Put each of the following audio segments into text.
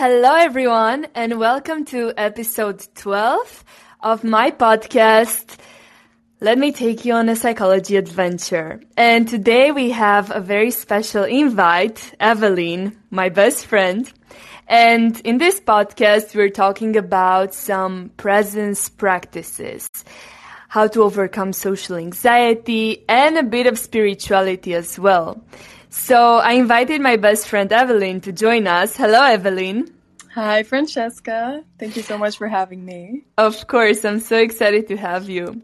Hello, everyone, and welcome to episode 12 of my podcast. Let me take you on a psychology adventure. And today we have a very special invite, Evelin, my best friend. And in this podcast, we're talking about some presence practices, how to overcome social anxiety, and a bit of spirituality as well. So I invited my best friend Evelin to join us. Hello, Evelin. Hi, Francesca. Thank you so much for having me. Of course, I'm so excited to have you.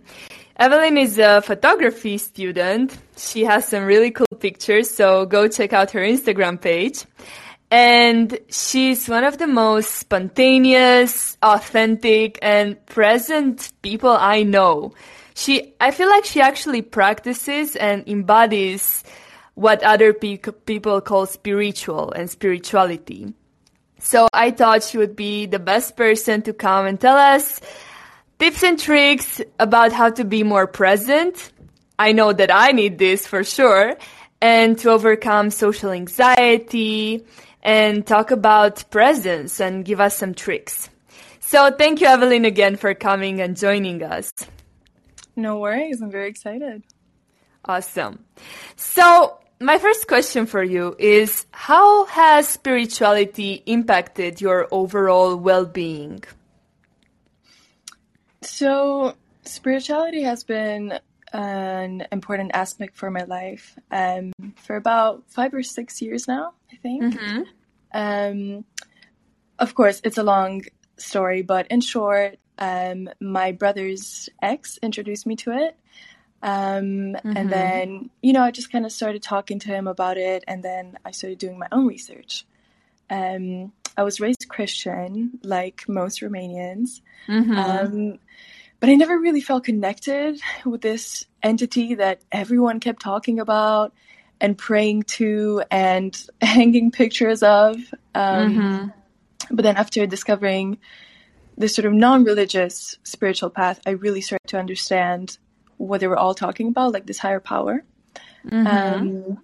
Evelin is a photography student. She has some really cool pictures, so go check out her Instagram page. And she's one of the most spontaneous, authentic, and present people I know. She, I feel like she actually practices and embodies what other pe- people call spiritual and spirituality. So I thought she would be the best person to come and tell us tips and tricks about how to be more present. I know that I need this for sure and to overcome social anxiety and talk about presence and give us some tricks. So thank you, Evelin, again for coming and joining us. No worries. I'm very excited. Awesome. So my first question for you is how has spirituality impacted your overall well-being? So, spirituality has been an important aspect for my life um, for about five or six years now, I think. Mm-hmm. Um, of course, it's a long story, but in short, um, my brother's ex introduced me to it. Um, mm-hmm. And then, you know, I just kind of started talking to him about it, and then I started doing my own research. Um, I was raised Christian, like most Romanians, mm-hmm. um, but I never really felt connected with this entity that everyone kept talking about and praying to and hanging pictures of. Um, mm-hmm. But then, after discovering this sort of non religious spiritual path, I really started to understand what they were all talking about, like this higher power. Mm-hmm. Um,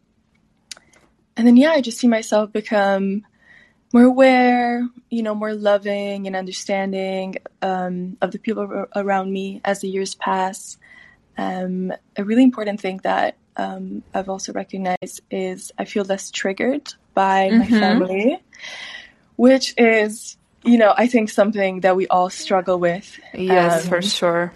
and then, yeah, I just see myself become more aware, you know, more loving and understanding um, of the people around me as the years pass. Um, a really important thing that um, I've also recognized is I feel less triggered by mm-hmm. my family, which is, you know, I think something that we all struggle with. Yes, for um, sure.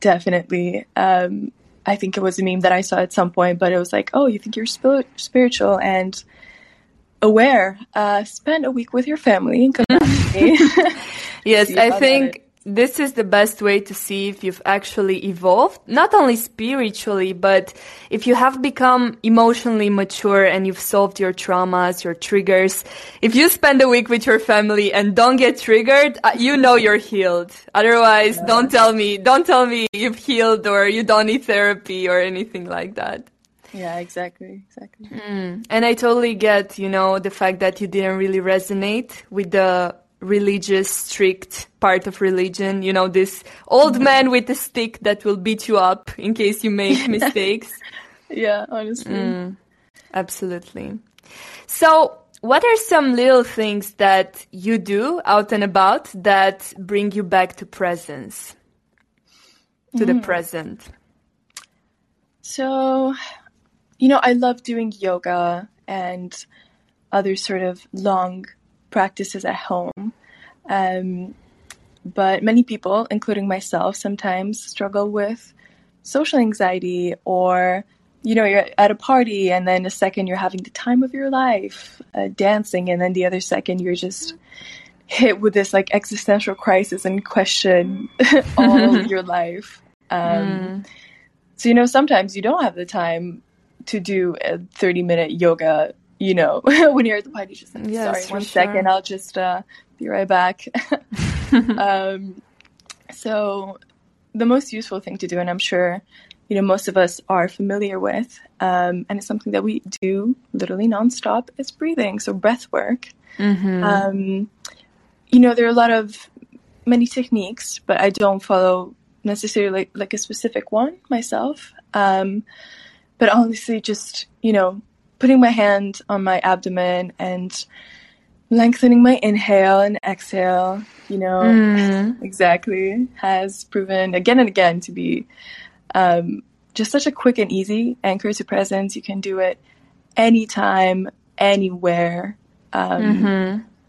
Definitely. Um, I think it was a meme that I saw at some point, but it was like, oh, you think you're sp- spiritual and aware. Uh, spend a week with your family and come back to me. yes, I think this is the best way to see if you've actually evolved, not only spiritually, but if you have become emotionally mature and you've solved your traumas, your triggers. If you spend a week with your family and don't get triggered, uh, you know you're healed. Otherwise, yeah. don't tell me, don't tell me you've healed or you don't need therapy or anything like that. Yeah, exactly, exactly. Mm. And I totally get, you know, the fact that you didn't really resonate with the religious, strict part of religion. You know, this old mm-hmm. man with a stick that will beat you up in case you make mistakes. yeah, honestly. Mm, absolutely. So, what are some little things that you do out and about that bring you back to presence, to mm. the present? So, you know, I love doing yoga and other sort of long practices at home. Um, but many people, including myself, sometimes struggle with social anxiety or you know you're at a party and then a second you're having the time of your life uh, dancing and then the other second you're just hit with this like existential crisis and question all of your life um, mm. so you know sometimes you don't have the time to do a 30 minute yoga you know, when you're at the party, just like, yes, sorry, one sure. second, I'll just uh, be right back. um, so, the most useful thing to do, and I'm sure, you know, most of us are familiar with, um, and it's something that we do literally nonstop, is breathing. So, breath work. Mm-hmm. Um, you know, there are a lot of many techniques, but I don't follow necessarily like, like a specific one myself. Um, but honestly, just, you know, putting my hand on my abdomen and lengthening my inhale and exhale, you know, Mm. exactly, has proven again and again to be um, just such a quick and easy anchor to presence. You can do it anytime, anywhere. Um,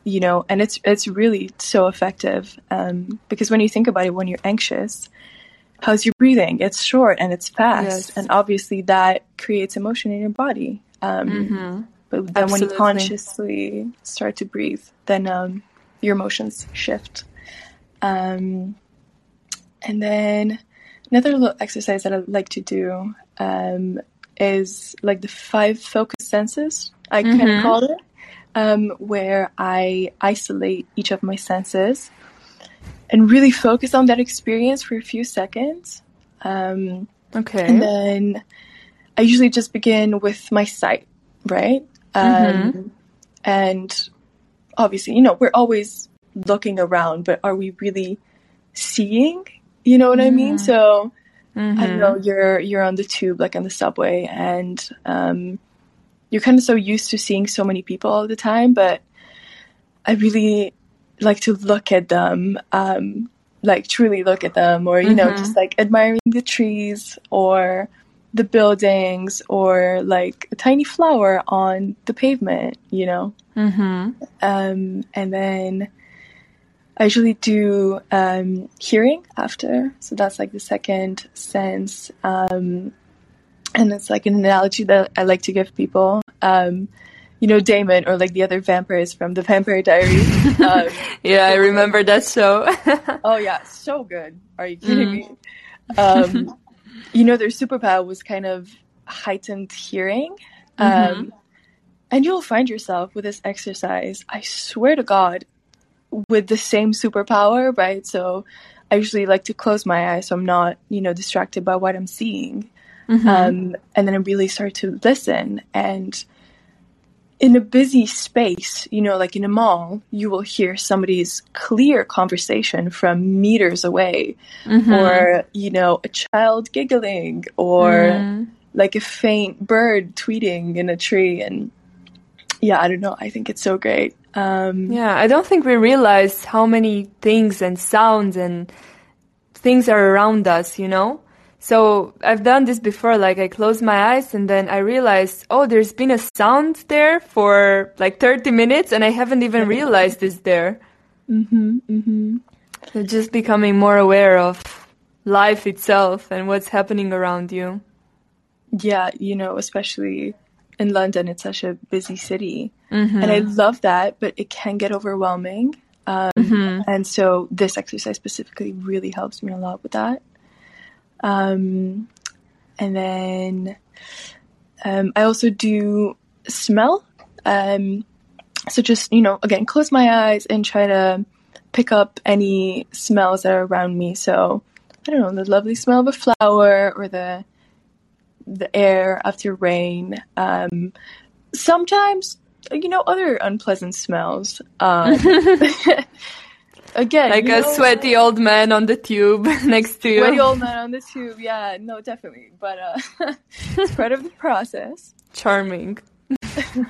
You know, and it's it's really so effective um, because when you think about it, when you're anxious, how's your breathing? It's short and it's fast, Yes. and obviously that creates emotion in your body. Um, But then when you consciously start to breathe, then um, your emotions shift. Um, and then another little exercise that I like to do um, is like the five focus senses, I kind of call it, um, where I isolate each of my senses and really focus on that experience for a few seconds. Um, Okay. and then I usually just begin with my sight, right? Um, and obviously, you know, we're always looking around, but are we really seeing? You know what I mean? So I don't know. You're you're on the tube, like on the subway, and um, you're kind of so used to seeing so many people all the time, but I really like to look at them, um, like truly look at them, or you know, just like admiring the trees or the buildings or like a tiny flower on the pavement, you know. Mm-hmm. Um, and then I usually do um, hearing after, so that's like the second sense. Um, and it's like an analogy that I like to give people. Um, you know, Damon or like the other vampires from the Vampire Diaries. um, Yeah, I remember that show. oh yeah, so good. Are you kidding me? Um, you know, their superpower was kind of heightened hearing. Um, and you'll find yourself with this exercise, I swear to God, with the same superpower, right? So I usually like to close my eyes so I'm not, you know, distracted by what I'm seeing. Um, and then I really start to listen. And in a busy space, you know, like in a mall, you will hear somebody's clear conversation from meters away, or, you know, a child giggling, or like a faint bird tweeting in a tree. And yeah, I don't know. I think it's so great. Um, Yeah, I don't think we realize how many things and sounds and things are around us, you know? So I've done this before, like I close my eyes and then I realize, oh, there's been a sound there for like 30 minutes and I haven't even realized it's there. Mm-hmm, mm-hmm. So just becoming more aware of life itself and what's happening around you. yeah, you know, especially in London, it's such a busy city. And I love that, but it can get overwhelming. Um, And so this exercise specifically really helps me a lot with that. Um, and then um, I also do smell. Um, so just, you know, again, close my eyes and try to pick up any smells that are around me. So, I don't know, the lovely smell of a flower or the the air after rain. Um, sometimes, you know, other unpleasant smells. Um, again, Like a know, sweaty old man on the tube next to you. sweaty old man on the tube. Yeah, no, definitely. But uh, it's part of the process. Charming.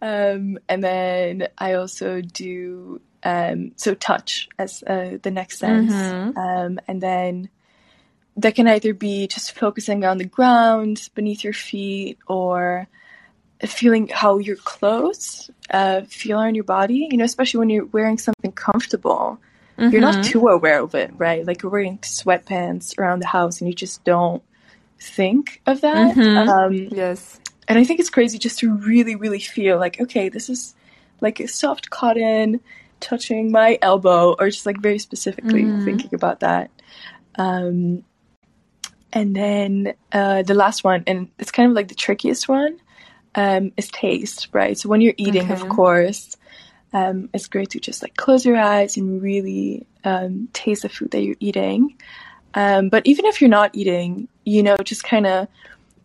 Um, and then I also do um, so touch as uh, the next sense, um, and then that can either be just focusing on the ground beneath your feet, or feeling how your clothes uh, feel on your body. You know, especially when you're wearing something comfortable, you're not too aware of it, right? Like you're wearing sweatpants around the house, and you just don't think of that. Um, Yes. and I think it's crazy just to really, really feel like, okay, this is like a soft cotton touching my elbow, or just like very specifically thinking about that. Um, and then uh, the last one, and it's kind of like the trickiest one, um, is taste, right? So when you're eating, of course, um, it's great to just like close your eyes and really um, taste the food that you're eating. Um, but even if you're not eating, you know, just kind of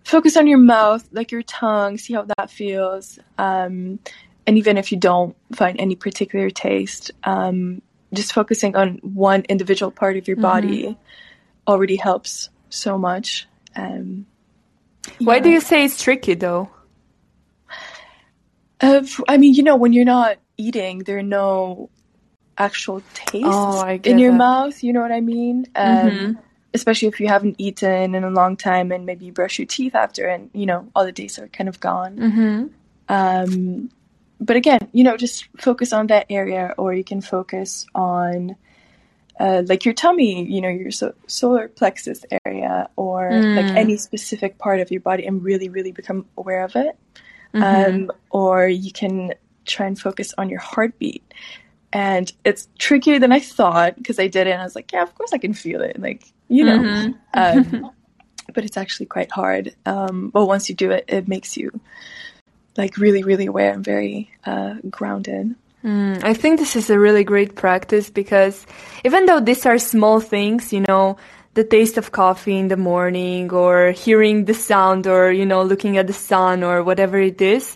focus on your mouth, like your tongue, see how that feels. Um, and even if you don't find any particular taste, um, just focusing on one individual part of your body already helps so much. Um, Why do you say it's tricky though? Uh, I mean, you know, when you're not eating, there are no actual taste Oh, in your that. mouth. You know what I mean? Um, Mhm. Especially if you haven't eaten in a long time and maybe you brush your teeth after, and you know all the days are kind of gone. Mhm. Um, but again, you know, just focus on that area, or you can focus on uh, like your tummy, you know, your so- solar plexus area, or like Mm. any specific part of your body, and really, really become aware of it. Mm-hmm. Um, or you can try and focus on your heartbeat. And it's trickier than I thought because I did it and I was like, yeah, of course I can feel it. Like, you know. Mhm. Um, but it's actually quite hard. Um, but once you do it, it makes you like really, really aware and very uh, grounded. Mm, I think this is a really great practice because even though these are small things, you know, the taste of coffee in the morning or hearing the sound or, you know, looking at the sun or whatever it is,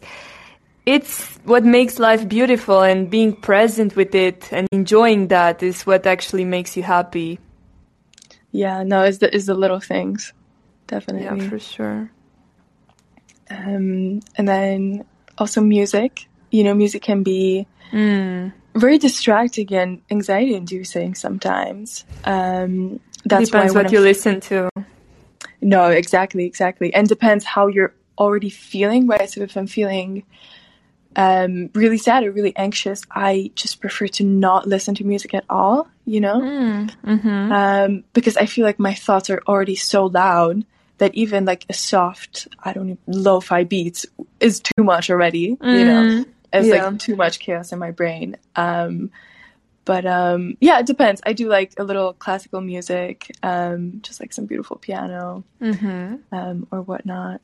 it's what makes life beautiful and being present with it and enjoying that is what actually makes you happy. Yeah, no, it's the, it's the little things. Definitely. Yeah, for sure. um, and then also music. You know, music can be Mm. very distracting and anxiety inducing sometimes. Um, that's Depends what you I'm- listen to. No, exactly, exactly. And depends how you're already feeling, right? So if I'm feeling um, really sad or really anxious, I just prefer to not listen to music at all, you know? Mm. hmm Um, because I feel like my thoughts are already so loud that even like a soft, I don't know, lo-fi beats is too much already, you know? Mhm. It's Yeah. like too much chaos in my brain. Um, but um, yeah, it depends. I do like a little classical music, um, just like some beautiful piano hmm um, or whatnot.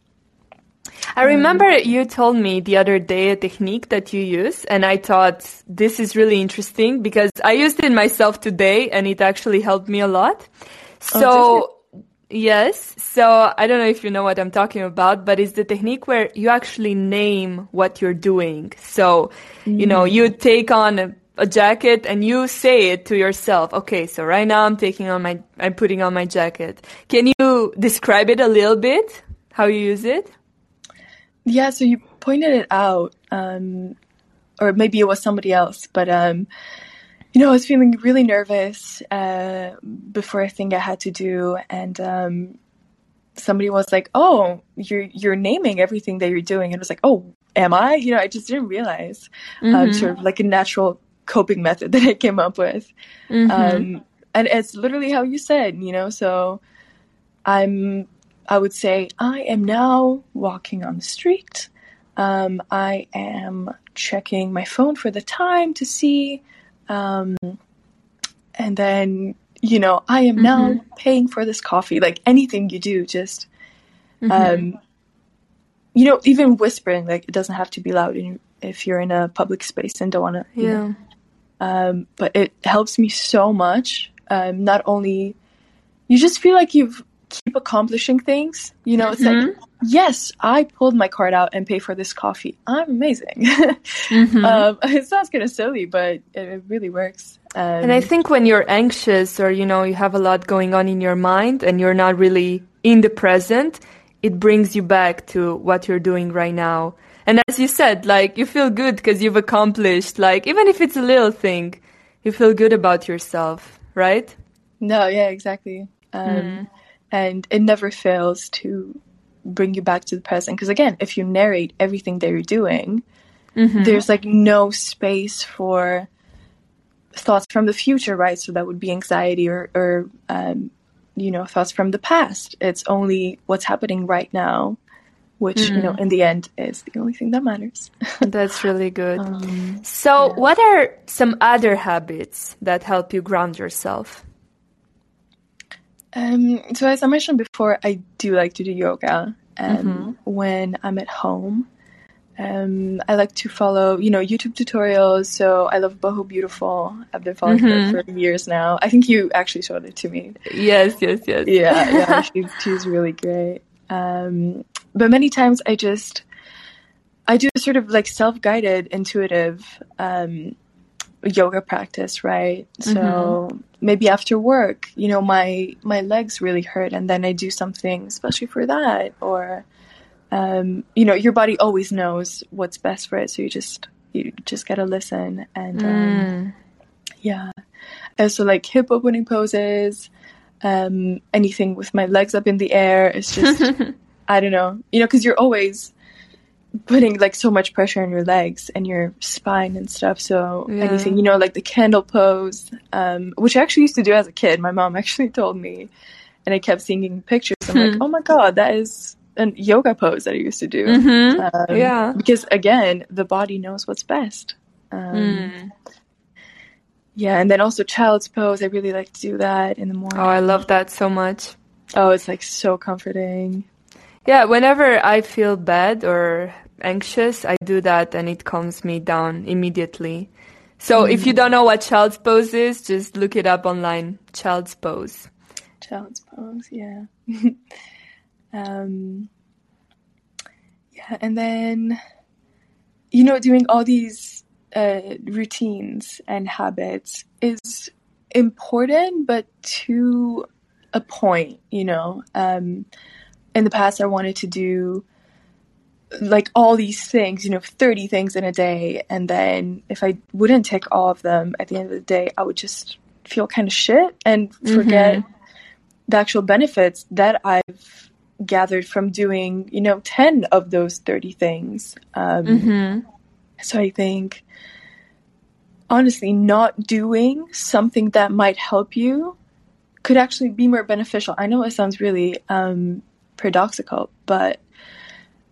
I remember you told me the other day a technique that you use, and I thought this is really interesting because I used it myself today and it actually helped me a lot. So, yes, so I don't know if you know what I'm talking about, but it's the technique where you actually name what you're doing. So, you know, you take on a, a jacket and you say it to yourself. Okay, so right now I'm taking on my, I'm putting on my jacket. Can you describe it a little bit? How you use it? Yeah, so you pointed it out, um, or maybe it was somebody else, but um, you know, I was feeling really nervous uh, before a thing I had to do, and um, somebody was like, "Oh, you're you're naming everything that you're doing," and I was like, "Oh, am I?" You know, I just didn't realize, um, sort of like a natural coping method that I came up with, um, and it's literally how you said, you know, so. I'm I would say I am now walking on the street. Um, I am checking my phone for the time to see, um, and then you know I am now paying for this coffee. Like anything you do, just um, you know, even whispering. Like it doesn't have to be loud in, if you're in a public space and don't want to. Yeah. Um, but it helps me so much. Um, not only you just feel like you've keep accomplishing things. You know, it's like yes, I pulled my card out and paid for this coffee. I'm amazing. um, it sounds kind of silly, but it, it really works. Um, And I think when you're anxious or, you know, you have a lot going on in your mind and you're not really in the present, it brings you back to what you're doing right now. And as you said, like, you feel good because you've accomplished, like, even if it's a little thing, you feel good about yourself, right? no, yeah, exactly. Um, And it never fails to bring you back to the present. Because again, if you narrate everything that you're doing, there's like no space for thoughts from the future, right? So that would be anxiety or, or um, you know, thoughts from the past. It's only what's happening right now, which, you know, in the end is the only thing that matters. That's really good. so, what are some other habits that help you ground yourself? Um, so as I mentioned before, I do like to do yoga um, when I'm at home. Um, I like to follow, you know, YouTube tutorials. So I love Boho Beautiful. I've been following her for years now. I think you actually showed it to me. Yes, yes, yes. Yeah, yeah, she's she's really great. Um, but many times I just I do sort of like self guided, intuitive um, yoga practice, right? So maybe after work, you know, my my legs really hurt, and then I do something especially for that, or um, you know, your body always knows what's best for it, so you just you just gotta listen and um, yeah. And so like hip opening poses, um, anything with my legs up in the air. It's just I don't know, you know, because you're always putting like so much pressure on your legs and your spine and stuff. So Yeah. anything, you know, like the candle pose, um, which I actually used to do as a kid. My mom actually told me, and I kept seeing pictures. I'm like, oh my god, that is a yoga pose that I used to do. Mhm. Um, Yeah. because again, the body knows what's best. Um, Yeah, and then also child's pose. I really like to do that in the morning. Oh, I love that so much. Oh, it's like so comforting. Yeah, whenever I feel bad or anxious, I do that and it calms me down immediately. So if you don't know what child's pose is, just look it up online. Child's pose. Child's pose, yeah. um, yeah, and then, you know, doing all these uh, routines and habits is important, but to a point, you know. Um, in the past, I wanted to do like all these things, you know, 30 things in a day. And then if I wouldn't tick all of them at the end of the day, I would just feel kind of shit and forget the actual benefits that I've gathered from doing, you know, 10 of those 30 things. Um, Mm-hmm. So I think, honestly, not doing something that might help you could actually be more beneficial. I know it sounds really um, paradoxical, but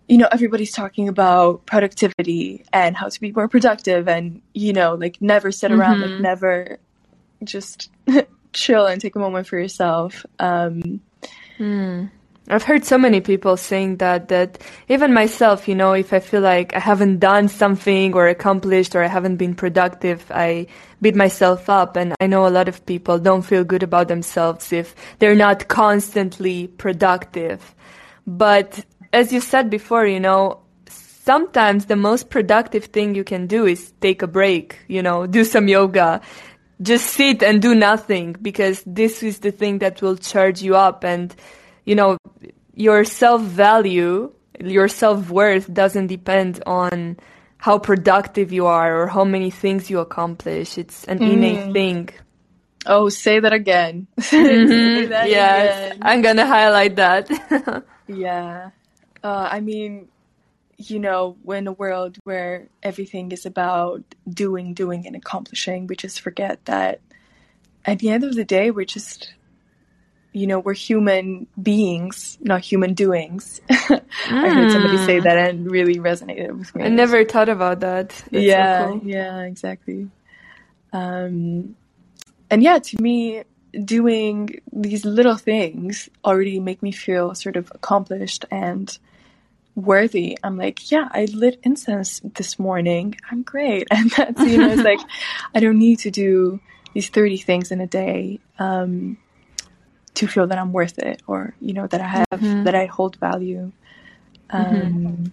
you know, everybody's talking about productivity and how to be more productive and, you know, like never sit around, like never just chill and take a moment for yourself. Um, I've heard so many people saying that, that even myself, you know, if I feel like I haven't done something or accomplished or I haven't been productive, I beat myself up. And I know a lot of people don't feel good about themselves if they're not constantly productive. But as you said before, you know, sometimes the most productive thing you can do is take a break, you know, do some yoga, just sit and do nothing because this is the thing that will charge you up and you know your self-value your self-worth doesn't depend on how productive you are or how many things you accomplish. It's an innate thing. Oh, say that again. say that yes again. i'm gonna highlight that. Yeah. Uh, I mean, you know, we're in a world where everything is about doing, doing, and accomplishing, we just forget that at the end of the day, we're just, you know, we're human beings, not human doings. I heard somebody say that and really resonated with me. i never thought about that That's so yeah, cool. yeah, exactly. Um, and yeah, to me, doing these little things already make me feel sort of accomplished and worthy. I'm like, yeah, I lit incense this morning. I'm great. And that's, you know, it's like, I don't need to do these 30 things in a day, um, to feel that I'm worth it or, you know, that I have, mm-hmm. that I hold value. Um, mm-hmm.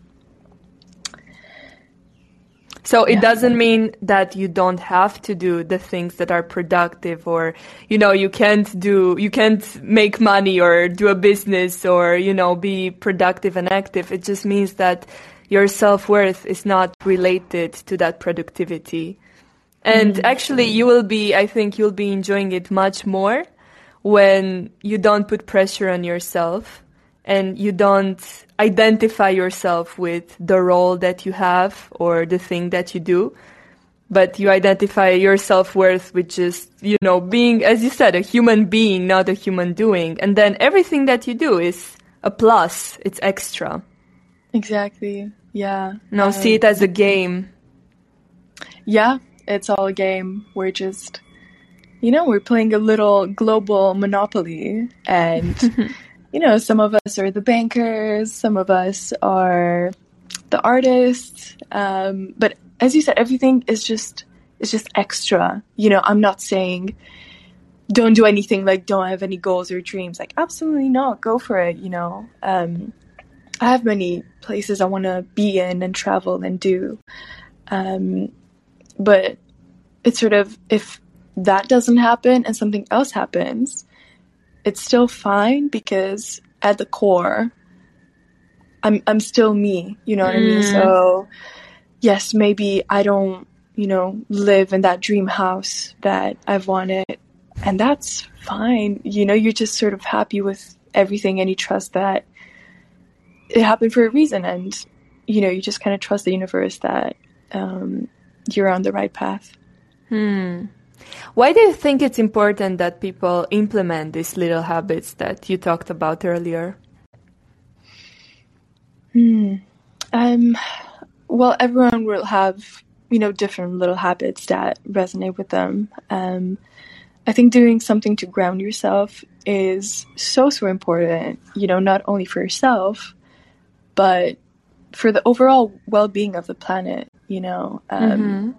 So it Yeah. doesn't mean that you don't have to do the things that are productive or, you know, you can't do, you can't make money or do a business or, you know, be productive and active. It just means that your self-worth is not related to that productivity. And mm-hmm. actually you will be, I think you'll be enjoying it much more when you don't put pressure on yourself and you don't identify yourself with the role that you have or the thing that you do, but you identify your self-worth with just, you know, being, as you said, a human being, not a human doing. And then everything that you do is a plus. It's extra. exactly. Yeah. Now see um, it as a game. Yeah, it's all a game. We're just, you know, we're playing a little global monopoly. And, you know, some of us are the bankers, some of us are the artists. Um, but as you said, everything is just, is just extra. You know, I'm not saying don't do anything, like don't have any goals or dreams. Like, absolutely not. Go for it, you know. Um, I have many places I want to be in and travel and do. Um, but it's sort of if that doesn't happen and something else happens, it's still fine because at the core, I'm I'm still me. You know what I mean? So yes, maybe I don't, you know, live in that dream house that I've wanted. And that's fine. You know, you're just sort of happy with everything and you trust that it happened for a reason. And, you know, you just kind of trust the universe that um, you're on the right path. Hmm. Why do you think it's important that people implement these little habits that you talked about earlier? Hmm. Um, well, everyone will have, you know, different little habits that resonate with them. Um, I think doing something to ground yourself is so, so important, you know, not only for yourself, but for the overall well being of the planet, you know. Um, mm-hmm.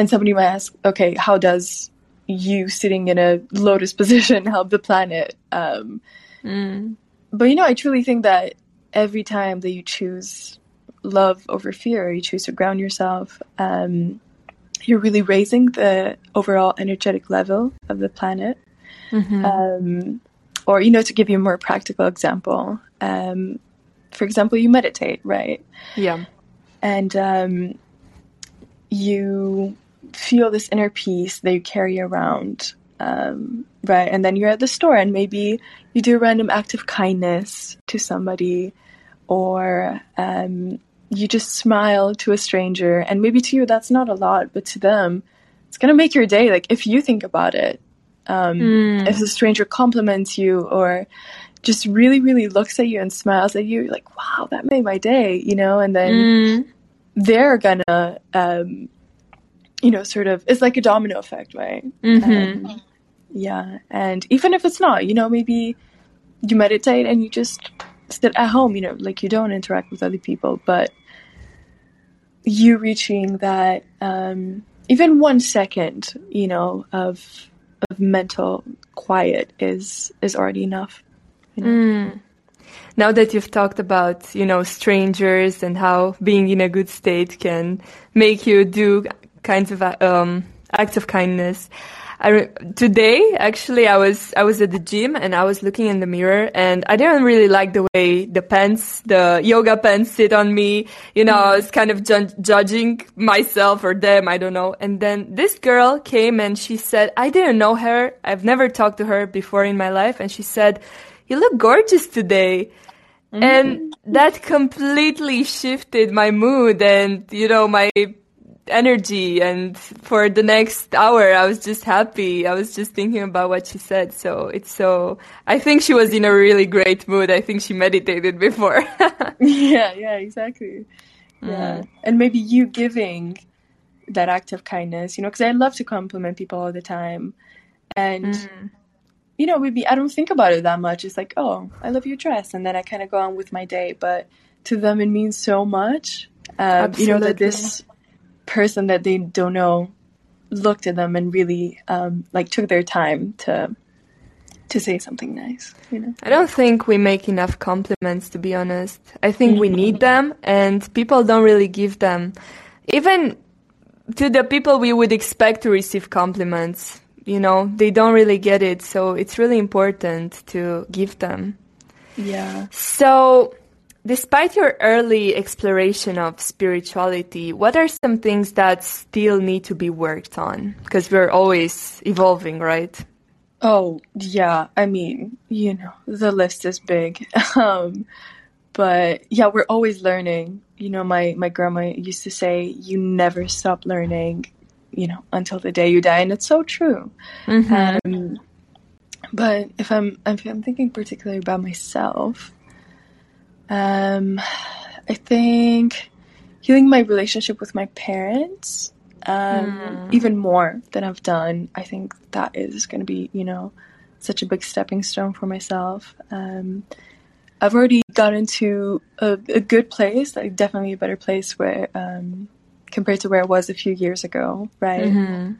And somebody might ask, okay, how does you sitting in a lotus position help the planet? Um, mm. But, you know, I truly think that every time that you choose love over fear, you choose to ground yourself, um, you're really raising the overall energetic level of the planet. Mm-hmm. Um, or, you know, to give you a more practical example, um, for example, you meditate, right? Yeah. And um, you feel this inner peace that you carry around, um, right? And then you're at the store and maybe you do a random act of kindness to somebody or um, you just smile to a stranger. And maybe to you, that's not a lot, but to them, it's going to make your day. Like if you think about it, um, mm. if a stranger compliments you or just really, really looks at you and smiles at you, like, wow, that made my day, you know, and then mm. they're gonna, um, you know, sort of, it's like a domino effect, right? Mm-hmm. Um, yeah. And even if it's not, you know, maybe you meditate and you just sit at home, you know, like you don't interact with other people, but you reaching that, um, even one second, you know, of, of mental quiet is, is already enough. You know? mm. Now that you've talked about, you know, strangers and how being in a good state can make you do kinds of um, acts of kindness, I, today actually I was I was at the gym and I was looking in the mirror and I didn't really like the way the pants the yoga pants sit on me. You know I was kind of ju- judging myself or them I don't know. And then this girl came and she said I didn't know her. I've never talked to her before in my life. And she said you look gorgeous today. Mm-hmm. And that completely shifted my mood and, you know, my energy. And for the next hour, I was just happy. I was just thinking about what she said. So it's so, I think she was in a really great mood. I think she meditated before. yeah, yeah, exactly. Yeah. Mm. And maybe you giving that act of kindness, you know, because I love to compliment people all the time. And, mm you know, maybe I don't think about it that much. It's like, oh, I love your dress, and then I kind of go on with my day. But to them, it means so much. Um, you know that this person that they don't know looked at them and really um, like took their time to to say something nice. You know, I don't think we make enough compliments. To be honest, I think we need them, and people don't really give them. Even to the people we would expect to receive compliments you know, they don't really get it. So it's really important to give them. Yeah. So, despite your early exploration of spirituality, what are some things that still need to be worked on? Because we're always evolving, right? Oh, yeah. I mean, you know, the list is big. um, but yeah, we're always learning. You know, my, my grandma used to say, you never stop learning you know, until the day you die, and it's so true. Mm-hmm. Um, but if I'm if I'm thinking particularly about myself, um, I think healing my relationship with my parents um, mm. even more than I've done. I think that is going to be, you know, such a big stepping stone for myself. Um, I've already gotten to a, a, good place, like definitely a better place where um, compared to where I was a few years ago, right? Mm-hmm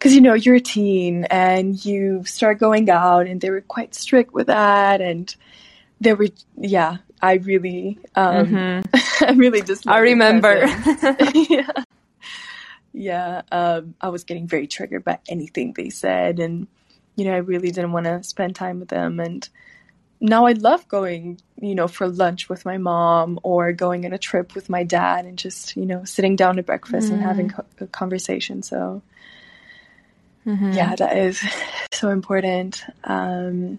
because you know you're a teen and you start going out and they were quite strict with that and they were yeah i really um mm-hmm. i really just i remember yeah yeah um i was getting very triggered by anything they said and you know i really didn't want to spend time with them and now I love going, you know, for lunch with my mom or going on a trip with my dad and just, you know, sitting down at breakfast mm. and having co- a conversation. So, mm-hmm. yeah, that is so important. Um,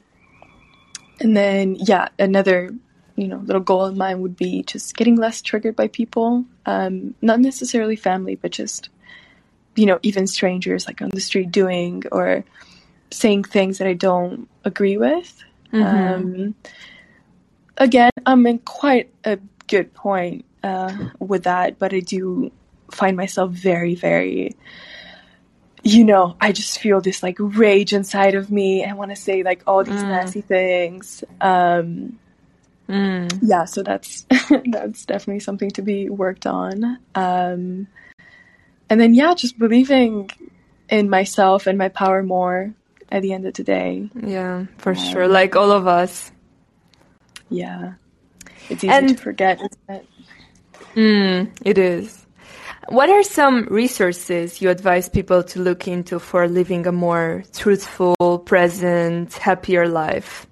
and then, yeah, another, you know, little goal of mine would be just getting less triggered by people. Um, not necessarily family, but just, you know, even strangers like on the street doing or saying things that I don't agree with. Mm-hmm. Um, again, I'm in quite a good point uh, with that, but I do find myself very, very, you know, I just feel this like rage inside of me. I want to say like all these mm. nasty things. Um, mm. Yeah, so that's that's definitely something to be worked on. Um, and then yeah, just believing in myself and my power more at the end of the day. Yeah, for um, sure. Like all of us. Yeah. It's easy and, to forget, isn't it? Mm, it is. What are some resources you advise people to look into for living a more truthful, present, happier life?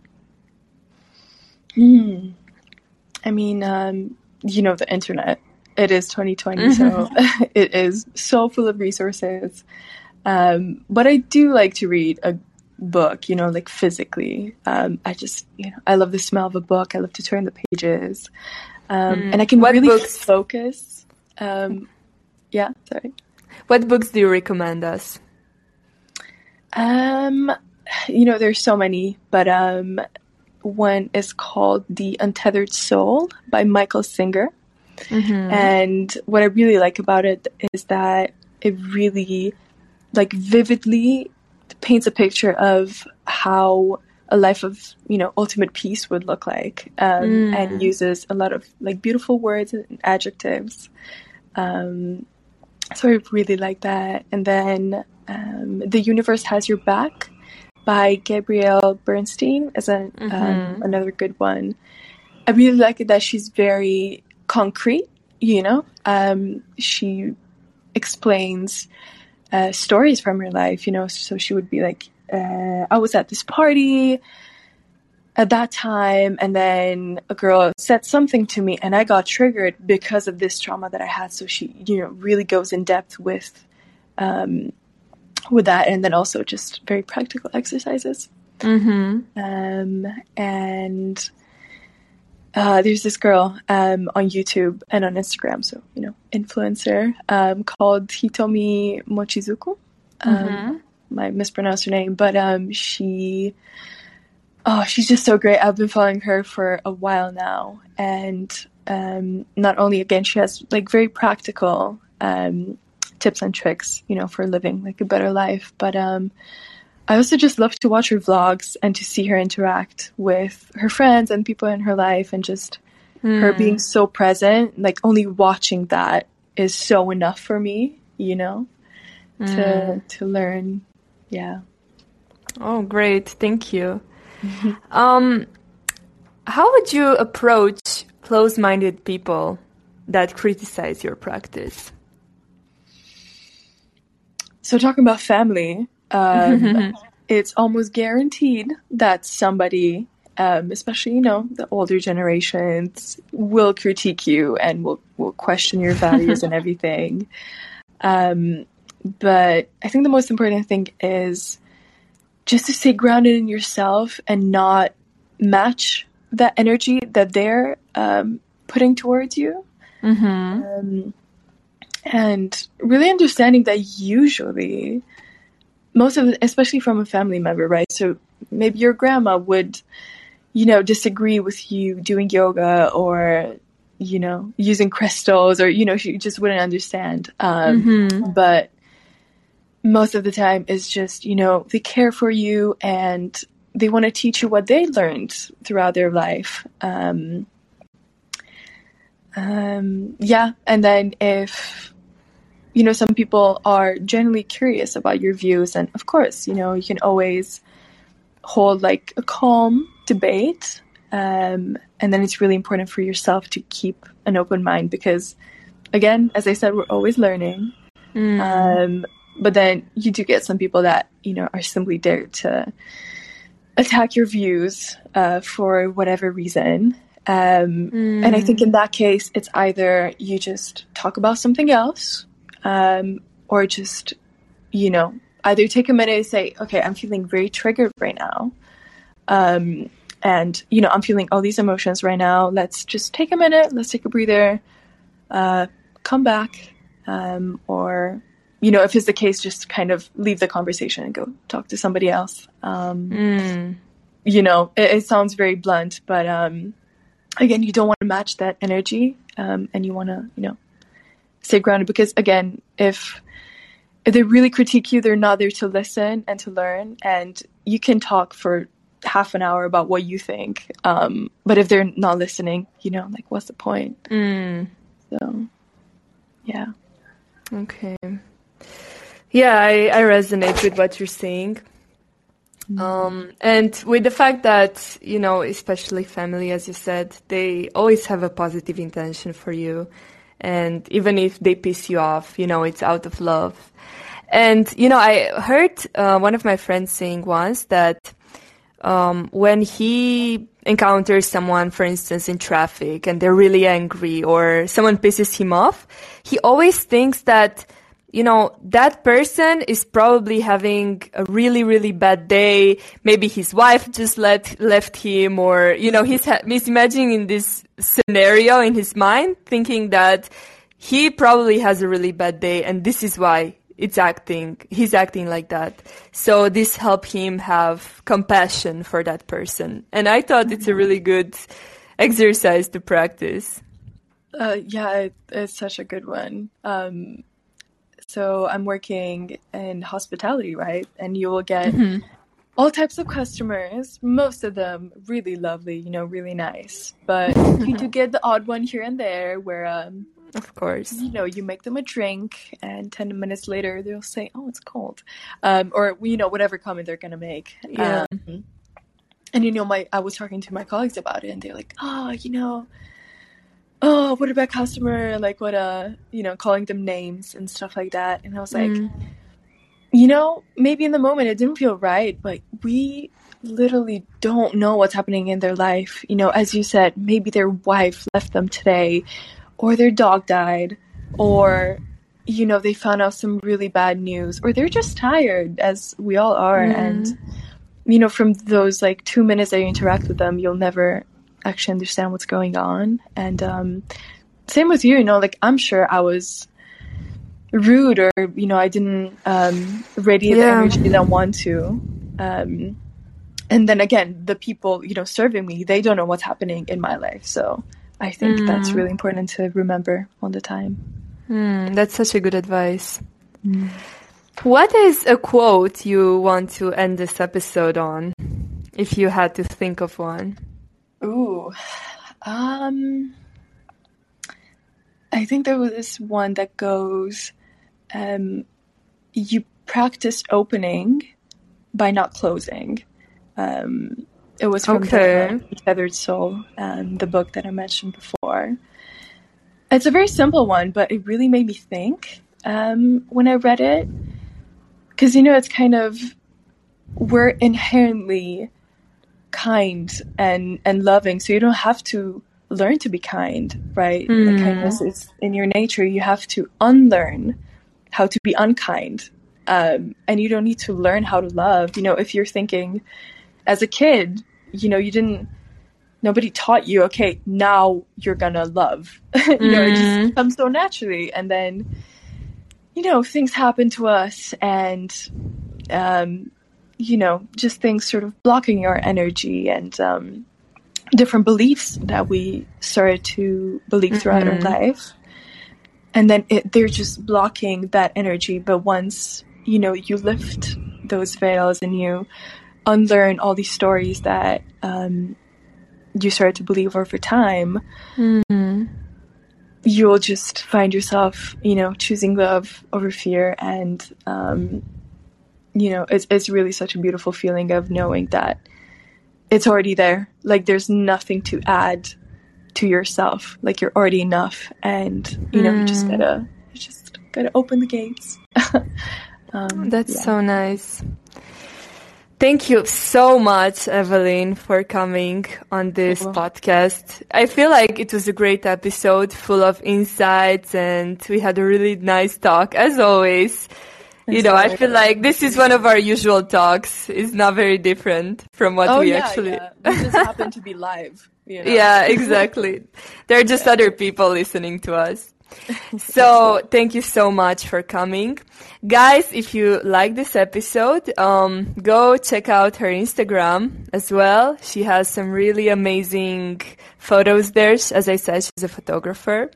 Mm. I mean, um, you know, the internet. It is 2020, mm-hmm. so it is so full of resources. Um, but I do like to read a book, you know, like physically. Um, I just, you know, I love the smell of a book. I love to turn the pages. Um, mm. And I can what really books? focus. Um, yeah, sorry. What books do you recommend us? Um, you know, there's so many, but um, one is called The Untethered Soul by Michael Singer. Mm-hmm. And what I really like about it is that it really, like, vividly paints a picture of how a life of you know ultimate peace would look like um, mm. and uses a lot of like beautiful words and adjectives um, so i really like that and then um, the universe has your back by gabrielle bernstein is um, mm-hmm. another good one i really like it that she's very concrete you know um, she explains uh, stories from her life, you know. So she would be like, uh, I was at this party at that time, and then a girl said something to me, and I got triggered because of this trauma that I had. So she, you know, really goes in depth with um, with that, and then also just very practical exercises. Mm-hmm. Um, and uh, there's this girl um, on YouTube and on Instagram, so you know, influencer, um, called Hitomi Mochizuki. Um, mm-hmm. I mispronounced her name, but um, she, oh, she's just so great. I've been following her for a while now, and um, not only again, she has like very practical um, tips and tricks, you know, for living like a better life, but um, I also just love to watch her vlogs and to see her interact with her friends and people in her life and just mm. her being so present. Like only watching that is so enough for me, you know, mm. to hmm. to learn. Yeah. Oh, great! Thank you. um, how would you approach close-minded people that criticize your practice? So talking about family, um, it's almost guaranteed that somebody, um, especially you know the older generations, will critique you and will will question your values and everything. Um, but I think the most important thing is just to stay grounded in yourself and not match that energy that they're um, putting towards you. Mm-hmm. And really understanding that usually most of, especially from a family member, right? So maybe your grandma would, you know, disagree with you doing yoga or, you know, using crystals or, you know, she just wouldn't understand. Um, mm-hmm. But most of the time it's just, you know, they care for you and they want to teach you what they learned throughout their life. Um, um, yeah. And then if, you know, some people are generally curious about your views. And of course, you know, you can always hold like a calm debate. Um, and then it's really important for yourself to keep an open mind because, again, as I said, we're always learning. Mm. Um, but then you do get some people that, you know, are simply there to attack your views uh, for whatever reason. Um, mm. And I think in that case, it's either you just talk about something else, um, or just, you know, either take a minute and say, okay, I'm feeling very triggered right now. Um, and, you know, I'm feeling all these emotions right now. Let's just take a minute. Let's take a breather. Uh, come back. Um, or, you know, if it's the case, just kind of leave the conversation and go talk to somebody else. Um, mm. You know, it, it, sounds very blunt, but um, again, you don't want to match that energy, um, and you want to, you know, stay grounded because again, if if they really critique you, they're not there to listen and to learn, and you can talk for half an hour about what you think, um, but if they're not listening, you know, like what's the point? Mm. So, yeah. Okay. Yeah, I, I resonate with what you're saying. Mm-hmm. Um, and with the fact that, you know, especially family, as you said, they always have a positive intention for you. And even if they piss you off, you know, it's out of love. And, you know, I heard uh, one of my friends saying once that um, when he encounters someone, for instance, in traffic and they're really angry or someone pisses him off, he always thinks that you know, that person is probably having a really, really bad day. Maybe his wife just let, left him or, you know, he's, ha- he's imagining in this scenario in his mind, thinking that he probably has a really bad day and this is why it's acting, he's acting like that. So this helped him have compassion for that person. And I thought it's a really good exercise to practice. Uh, yeah, it, it's such a good one. Um, so I'm working in hospitality, right? And you will get mm-hmm. all types of customers, most of them really lovely, you know, really nice. But you do get the odd one here and there where um of course. You know, you make them a drink and 10 minutes later they'll say, "Oh, it's cold." Um or you know, whatever comment they're going to make. Yeah. Um, and you know, my I was talking to my colleagues about it and they're like, "Oh, you know, oh, what about customer? Like, what, uh, you know, calling them names and stuff like that. And I was like, mm. you know, maybe in the moment it didn't feel right, but we literally don't know what's happening in their life. You know, as you said, maybe their wife left them today, or their dog died, or, you know, they found out some really bad news, or they're just tired, as we all are. Mm. And, you know, from those like two minutes that you interact with them, you'll never actually understand what's going on. And um, same with you, you know, like I'm sure I was rude or you know I didn't um, radiate yeah. the energy that I want to. Um, and then again, the people you know serving me, they don't know what's happening in my life. So I think mm. that's really important to remember all the time. Mm, that's such a good advice. Mm. What is a quote you want to end this episode on, if you had to think of one? Ooh, um, I think there was this one that goes, um, you practice opening by not closing. Um, it was from okay. the Tethered Soul, um, the book that I mentioned before. It's a very simple one, but it really made me think um, when I read it. Because, you know, it's kind of, we're inherently kind and and loving so you don't have to learn to be kind right mm. kindness is in your nature you have to unlearn how to be unkind um, and you don't need to learn how to love you know if you're thinking as a kid you know you didn't nobody taught you okay now you're gonna love you mm. know it just mm-hmm. comes so naturally and then you know things happen to us and um, you know, just things sort of blocking your energy and um, different beliefs that we started to believe throughout mm-hmm. our life. And then it, they're just blocking that energy. But once, you know, you lift those veils and you unlearn all these stories that um, you started to believe over time, mm-hmm. you'll just find yourself, you know, choosing love over fear and um, you know, it's it's really such a beautiful feeling of knowing that it's already there. Like there's nothing to add to yourself. Like you're already enough, and you know, mm. you just mm. gotta you just gotta open the gates. um, That's yeah. so nice. Thank you so much, Evelin, for coming on this podcast. I feel like it was a great episode full of insights and we had a really nice talk as always. You know, I feel like this is one of our usual talks. It's not very different from what oh, we yeah, actually. Yeah. We just happen to be live. You know? Yeah, exactly. there are just other people listening to us. So thank you so much for coming. Guys, if you like this episode, um, go check out her Instagram as well. She has some really amazing photos there. As I said, she's a photographer.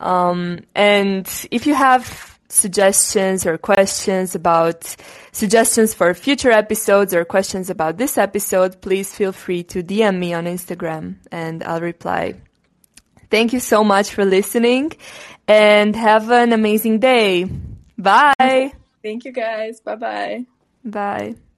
Um, and if you have suggestions or questions about suggestions for future episodes or questions about this episode, please feel free to DM me on Instagram and I'll reply. Thank you so much for listening and have an amazing day. Bye. Thank you guys. Bye bye. Bye.